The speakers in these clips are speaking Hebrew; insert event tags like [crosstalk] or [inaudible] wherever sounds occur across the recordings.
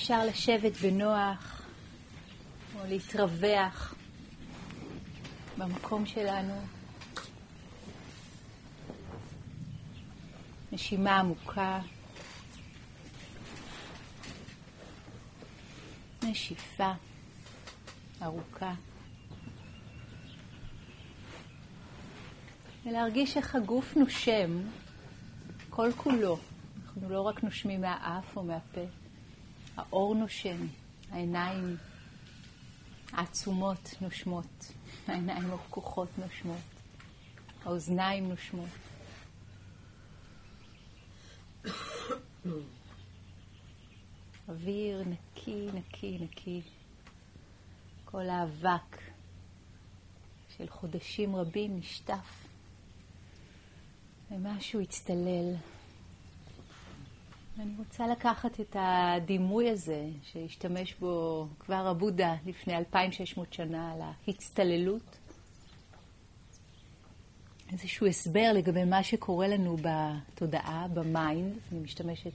אפשר לשבת בנוח או להתרווח במקום שלנו. נשימה עמוקה. נשיפה ארוכה. ולהרגיש איך הגוף נושם כל כולו. אנחנו לא רק נושמים מהאף או מהפה, האור נושם, העיניים העצומות נושמות, העיניים הפקוחות נושמות, האוזניים נושמות. אוויר נקי, נקי, נקי. כל האבק של חודשים רבים נשטף, ומשהו הצטלל. ואני רוצה לקחת את הדימוי הזה שהשתמש בו כבר הבודהה לפני 2600 שנה על ההצטללות. איזשהו הסבר לגבי מה שקורה לנו בתודעה, ב mind. אני משתמשת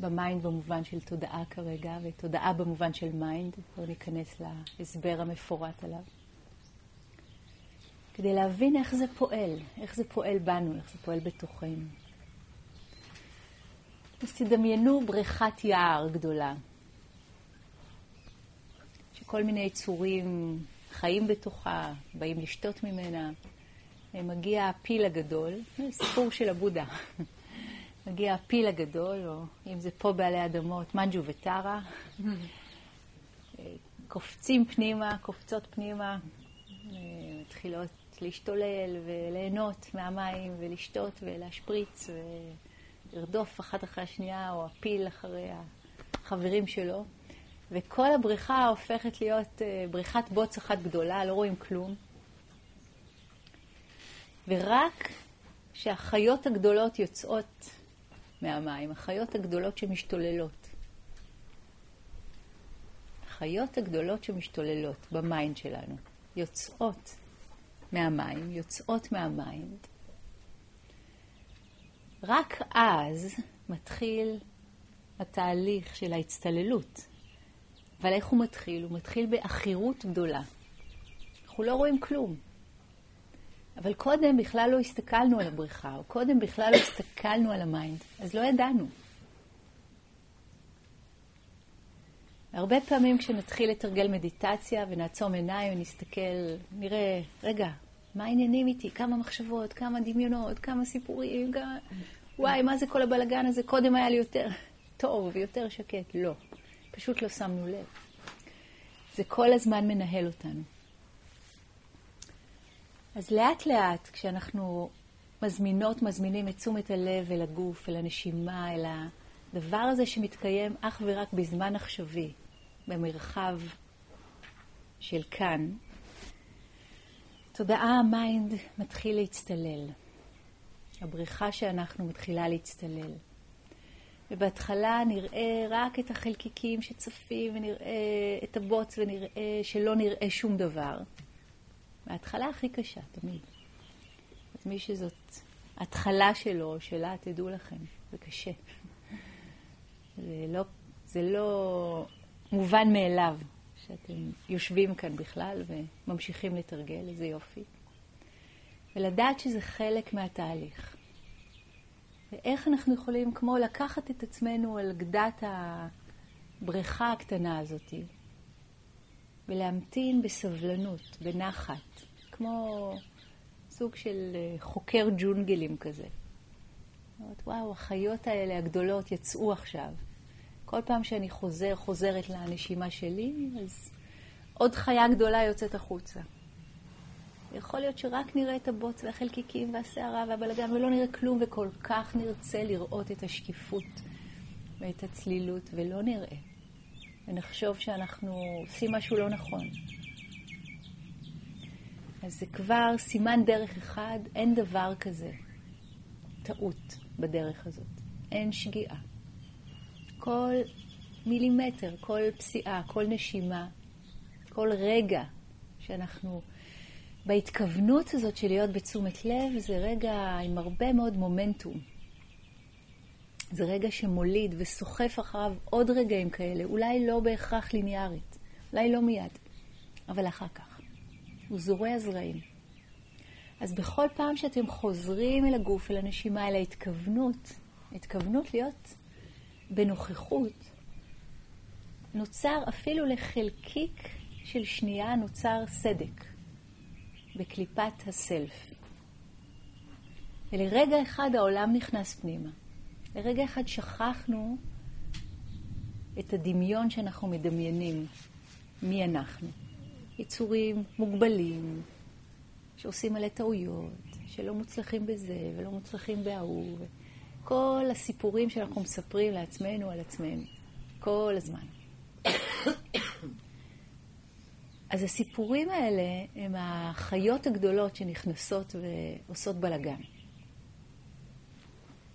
ב mind במובן של תודעה כרגע, ותודעה במובן של mind. בואו ניכנס להסבר המפורט עליו. כדי להבין איך זה פועל, איך זה פועל בנו, איך זה פועל בתוכנו. אז תדמיינו בריכת יער גדולה, שכל מיני יצורים חיים בתוכה, באים לשתות ממנה. מגיע הפיל הגדול, סיפור של הבודה. [laughs] מגיע הפיל הגדול, או אם זה פה בעלי אדמות, מנג'ו וטרה. קופצים פנימה, קופצות פנימה, מתחילות להשתולל וליהנות מהמים ולשתות ולהשפריץ ולרדוף אחת אחרי השנייה, או הפיל אחרי החברים שלו. וכל הבריכה הופכת להיות בריכת בוץ אחת גדולה, לא רואים כלום. ורק כשהחיות הגדולות יוצאות מהמים, החיות הגדולות שמשתוללות. החיות הגדולות שמשתוללות ב mind שלנו, יוצאות מהמים, יוצאות מה mind. רק אז מתחיל התהליך של ההצטללות. אבל איך הוא מתחיל? הוא מתחיל בעכירות גדולה. אנחנו לא רואים כלום. אבל קודם בכלל לא הסתכלנו על הבריכה, או קודם בכלל לא הסתכלנו על ה mind, אז לא ידענו. הרבה פעמים כשנתחיל לתרגל מדיטציה ונעצום עיניים ונסתכל, נראה, רגע, מה העניינים איתי? כמה מחשבות, כמה דמיונות, כמה סיפורים, כמה... וואי, מה זה כל הבלגן הזה? קודם היה לי יותר טוב ויותר שקט. לא, פשוט לא שמנו לב. זה כל הזמן מנהל אותנו. אז לאט לאט, כשאנחנו מזמינות, מזמינים את תשומת הלב אל הגוף, אל הנשימה, אל הדבר הזה שמתקיים אך ורק בזמן עכשווי, במרחב של כאן, תודעה ה mind מתחיל להצטלל. הבריכה שאנחנו מתחילה להצטלל. ובהתחלה נראה רק את החלקיקים שצפים, ונראה את הבוץ, ונראה שלא נראה שום דבר. ההתחלה הכי קשה, תמיד. אז מי שזאת התחלה שלו, או שלה, תדעו לכם, זה קשה. [laughs] זה לא, זה לא מובן מאליו שאתם יושבים כאן בכלל וממשיכים לתרגל, איזה יופי. ולדעת שזה חלק מהתהליך. ואיך אנחנו יכולים כמו לקחת את עצמנו על גדת הבריכה הקטנה הזאתי, ולהמתין בסבלנות, בנחת, כמו סוג של אה, חוקר ג'ונגלים כזה. וואו, החיות האלה הגדולות יצאו עכשיו. כל פעם שאני חוזר, חוזרת לנשימה שלי, אז עוד חיה גדולה יוצאת החוצה. יכול להיות שרק נראה את הבוץ והחלקיקים והסערה והבלגן ולא נראה כלום, וכל כך נרצה לראות את השקיפות ואת הצלילות, ולא נראה. ונחשוב שאנחנו עושים משהו לא נכון. אז זה כבר סימן דרך אחד, אין דבר כזה. טעות בדרך הזאת. אין שגיאה. כל מילימטר, כל פסיעה, כל נשימה, כל רגע שאנחנו בהתכוונות הזאת של להיות בתשומת לב, זה רגע עם הרבה מאוד מומנטום. זה רגע שמוליד וסוחף אחריו עוד רגעים כאלה, אולי לא בהכרח ליניארית, אולי לא מיד, אבל אחר כך. הוא זורע זרעים. אז בכל פעם שאתם חוזרים אל הגוף, אל הנשימה, אל ההתכוונות, התכוונות להיות בנוכחות, נוצר אפילו לחלקיק של שנייה, נוצר סדק בקליפת הסלף. ולרגע אחד העולם נכנס פנימה. לרגע אחד שכחנו את הדמיון שאנחנו מדמיינים, מי אנחנו. יצורים מוגבלים, שעושים מלא טעויות, שלא מוצלחים בזה ולא מוצלחים בהוא. כל הסיפורים שאנחנו מספרים לעצמנו על עצמנו, כל הזמן. אז הסיפורים האלה הם החיות הגדולות שנכנסות ועושות בלאגן.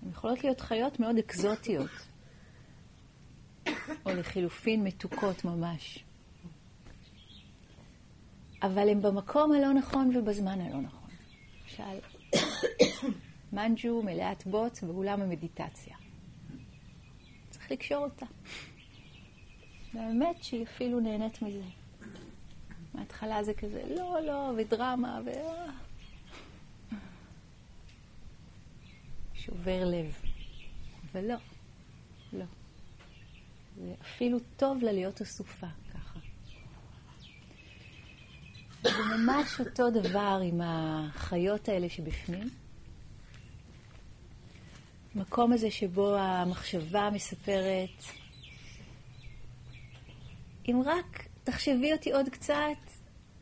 הן יכולות להיות חיות מאוד אקזוטיות, או לחילופין מתוקות ממש. אבל הן במקום הלא נכון ובזמן הלא נכון. למשל, מנג'ו מלאת בוץ באולם המדיטציה. צריך לקשור אותה. והאמת שהיא אפילו נהנית מזה. מההתחלה זה כזה, לא, לא, ודרמה, ו... שובר לב. אבל לא, לא. זה אפילו טוב לה להיות אסופה ככה. זה ממש אותו דבר עם החיות האלה שבפנים. המקום הזה שבו המחשבה מספרת, אם רק תחשבי אותי עוד קצת,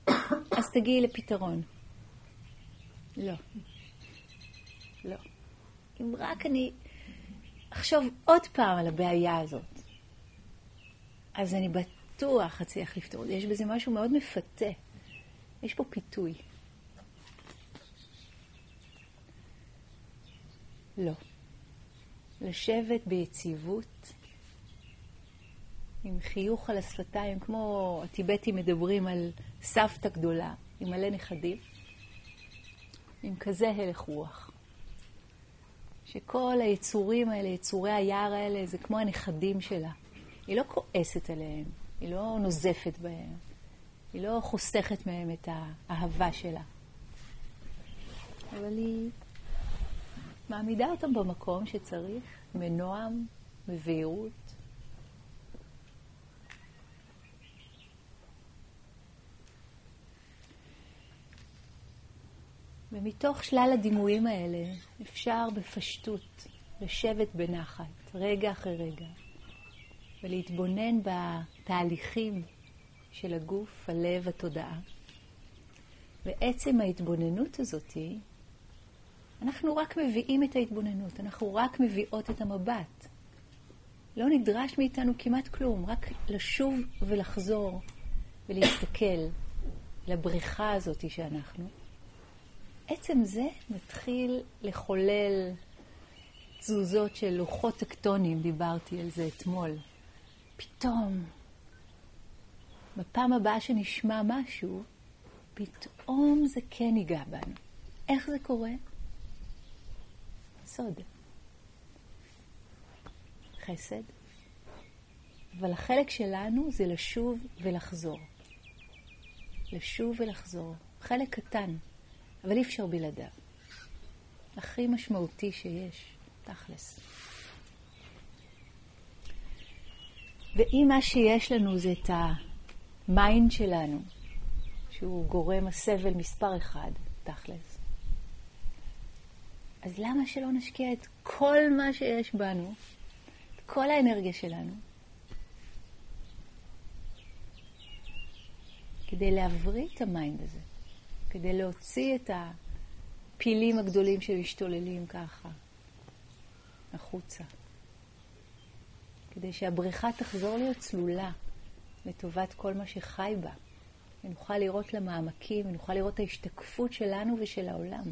[coughs] אז תגיעי לפתרון. לא. לא. אם רק אני אחשוב עוד פעם על הבעיה הזאת, אז אני בטוח אצליח לפתור. יש בזה משהו מאוד מפתה. יש פה פיתוי. לא. לשבת ביציבות, עם חיוך על השפתיים, כמו הטיבטים מדברים על סבתא גדולה, עם מלא נכדים, עם כזה הלך רוח. שכל היצורים האלה, יצורי היער האלה, זה כמו הנכדים שלה. היא לא כועסת עליהם, היא לא נוזפת בהם, היא לא חוסכת מהם את האהבה שלה. אבל היא מעמידה אותם במקום שצריך, מנועם, בבהירות. ומתוך שלל הדימויים האלה אפשר בפשטות לשבת בנחת, רגע אחרי רגע, ולהתבונן בתהליכים של הגוף, הלב, התודעה. ועצם ההתבוננות הזאת, אנחנו רק מביאים את ההתבוננות, אנחנו רק מביאות את המבט. לא נדרש מאיתנו כמעט כלום, רק לשוב ולחזור ולהסתכל לבריכה הזאת שאנחנו. עצם זה מתחיל לחולל תזוזות של לוחות טקטונים, דיברתי על זה אתמול. פתאום, בפעם הבאה שנשמע משהו, פתאום זה כן ייגע בנו. איך זה קורה? סוד. חסד. אבל החלק שלנו זה לשוב ולחזור. לשוב ולחזור. חלק קטן. אבל אי אפשר בלעדיו. הכי משמעותי שיש, תכלס. ואם מה שיש לנו זה את ה mind שלנו, שהוא גורם הסבל מספר אחד, תכלס, אז למה שלא נשקיע את כל מה שיש בנו, את כל האנרגיה שלנו, כדי להבריא את ה mind הזה? כדי להוציא את הפילים הגדולים שמשתוללים ככה החוצה. כדי שהבריכה תחזור להיות צלולה לטובת כל מה שחי בה. ונוכל לראות למעמקים, ונוכל לראות את ההשתקפות שלנו ושל העולם.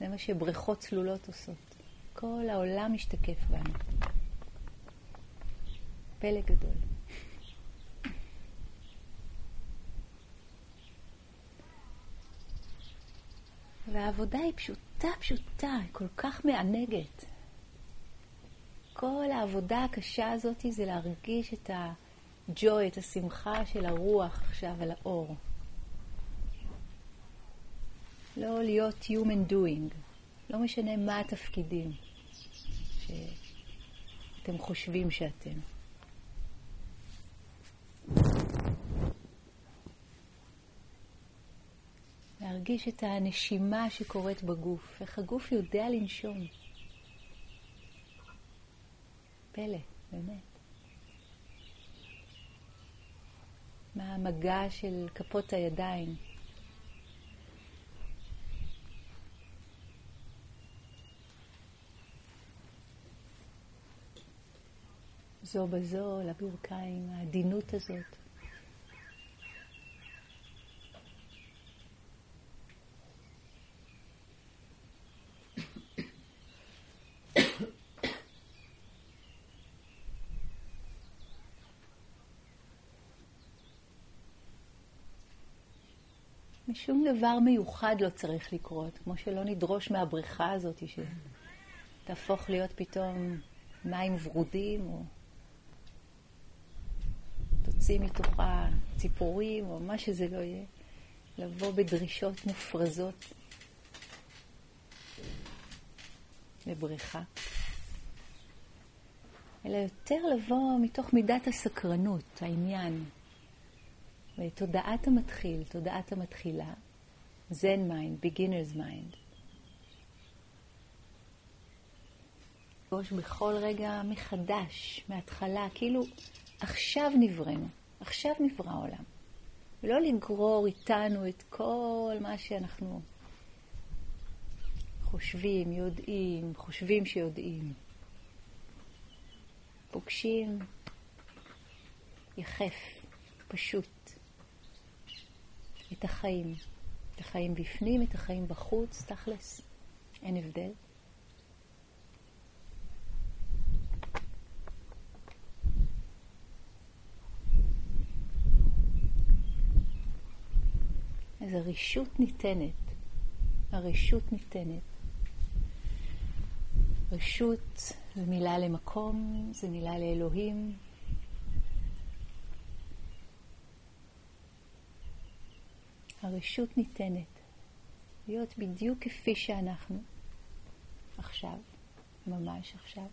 זה מה שבריכות צלולות עושות. כל העולם משתקף בנו. פלא גדול. והעבודה היא פשוטה, פשוטה, היא כל כך מענגת. כל העבודה הקשה הזאת זה להרגיש את הג'וי, את השמחה של הרוח עכשיו על האור. לא להיות human doing, לא משנה מה התפקידים שאתם חושבים שאתם. להרגיש את הנשימה שקורית בגוף, איך הגוף יודע לנשום. פלא, באמת. מה המגע של כפות הידיים. זו בזו, לברכיים, העדינות הזאת. שום דבר מיוחד לא צריך לקרות, כמו שלא נדרוש מהבריכה הזאת שתהפוך להיות פתאום מים ורודים, או תוציא מתוכה ציפורים, או מה שזה לא יהיה. לבוא בדרישות מופרזות לבריכה. אלא יותר לבוא מתוך מידת הסקרנות, העניין. ותודעת המתחיל, תודעת המתחילה, Zen mind, beginner's mind. לפגוש בכל רגע מחדש, מההתחלה, כאילו עכשיו נבראנו, עכשיו נברא העולם. ולא לגרור איתנו את כל מה שאנחנו חושבים, יודעים, חושבים שיודעים. פוגשים יחף, פשוט. את החיים. את החיים בפנים, את החיים בחוץ, תכלס. אין הבדל. אז הרשות ניתנת. הרשות ניתנת. רשות זה מילה למקום, זה מילה לאלוהים, הרשות ניתנת להיות בדיוק כפי שאנחנו עכשיו, ממש עכשיו.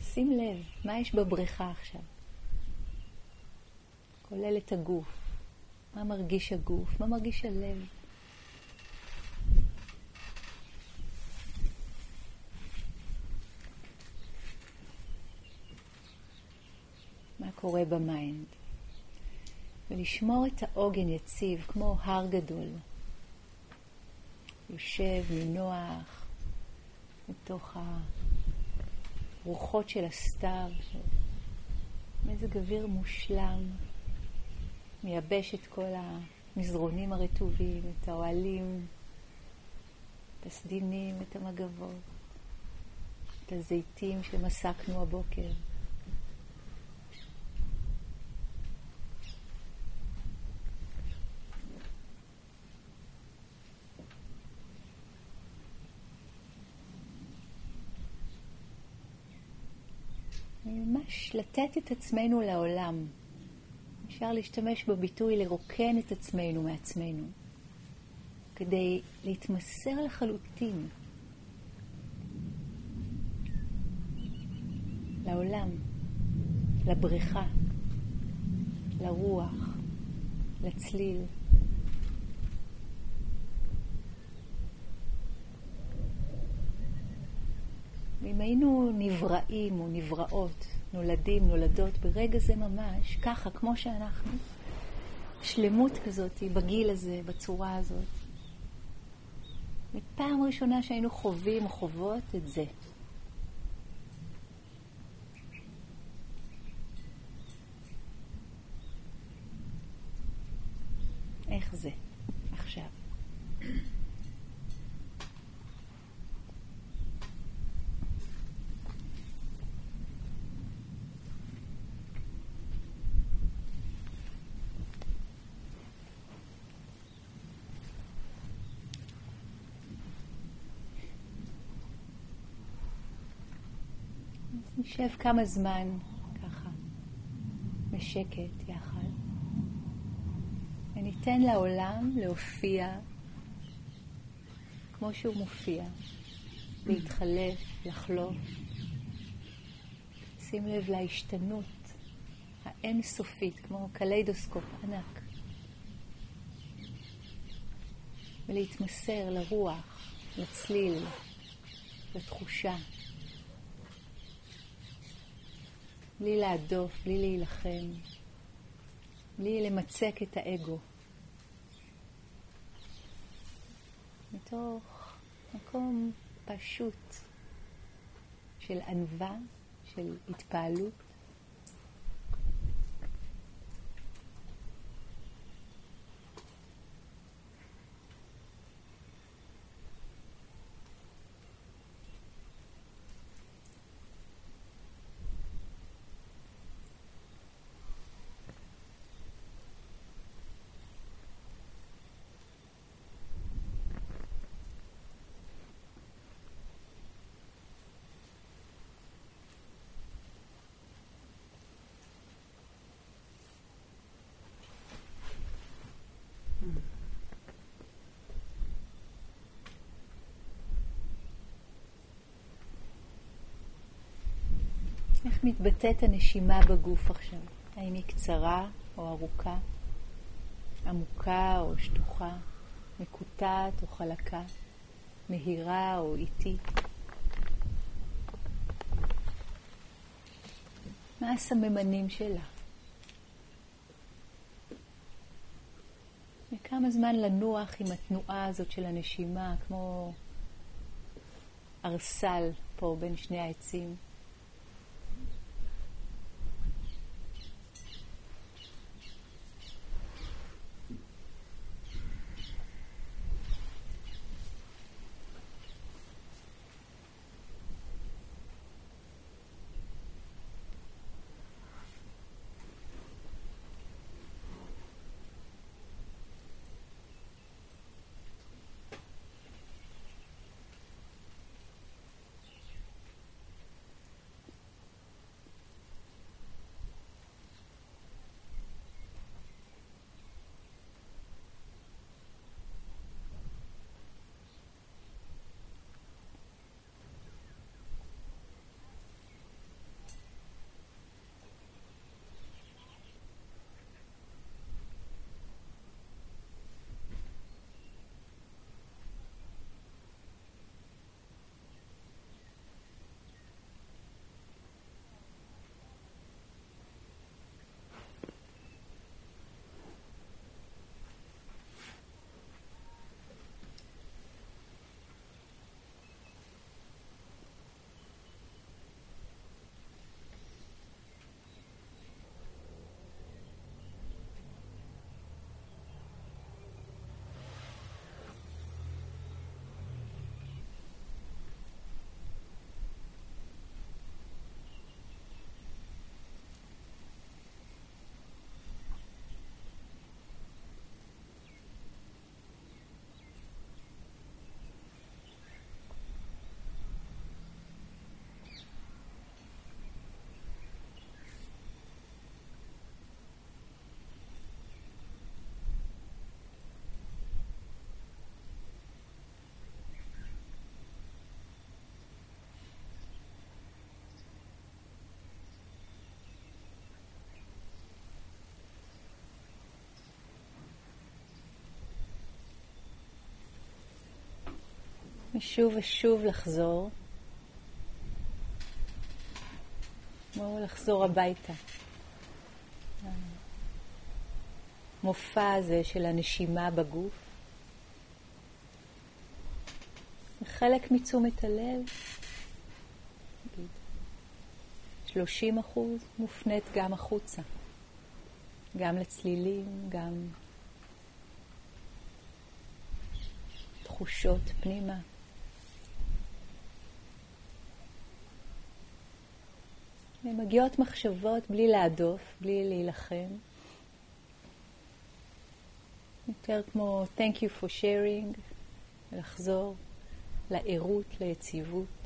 שים לב, מה יש בבריכה עכשיו? כולל את הגוף. מה מרגיש הגוף? מה מרגיש הלב? קורה במיינד. ולשמור את העוגן יציב כמו הר גדול. יושב נינוח בתוך הרוחות של הסתיו, מזג אוויר מושלם, מייבש את כל המזרונים הרטובים, את האוהלים, את הסדינים, את המגבות, את הזיתים שמסקנו הבוקר. ממש לתת את עצמנו לעולם. אפשר להשתמש בביטוי לרוקן את עצמנו מעצמנו, כדי להתמסר לחלוטין לעולם, לבריכה, לרוח, לצליל. ואם היינו נבראים או נבראות, נולדים, נולדות, ברגע זה ממש, ככה, כמו שאנחנו, שלמות כזאת בגיל הזה, בצורה הזאת. בפעם ראשונה שהיינו חווים או חוות את זה. איך זה עכשיו? נשב כמה זמן ככה, בשקט יחד, וניתן לעולם להופיע כמו שהוא מופיע, להתחלף, לחלוף. שים לב להשתנות האינסופית, כמו קליידוסקופ ענק. ולהתמסר לרוח, לצליל, לתחושה. בלי להדוף, בלי להילחם, בלי למצק את האגו. מתוך מקום פשוט של ענווה, של התפעלות. מתבטאת הנשימה בגוף עכשיו? האם היא קצרה או ארוכה? עמוקה או שטוחה? מקוטעת או חלקה? מהירה או איטית? מה הסממנים שלה? וכמה זמן לנוח עם התנועה הזאת של הנשימה, כמו ארסל פה בין שני העצים. ושוב ושוב לחזור. כמו לחזור הביתה. המופע הזה של הנשימה בגוף. חלק מתשומת הלב, 30 אחוז, מופנית גם החוצה. גם לצלילים, גם תחושות פנימה. מגיעות מחשבות בלי להדוף, בלי להילחם. יותר כמו Thank you for sharing, לחזור לערות, ליציבות.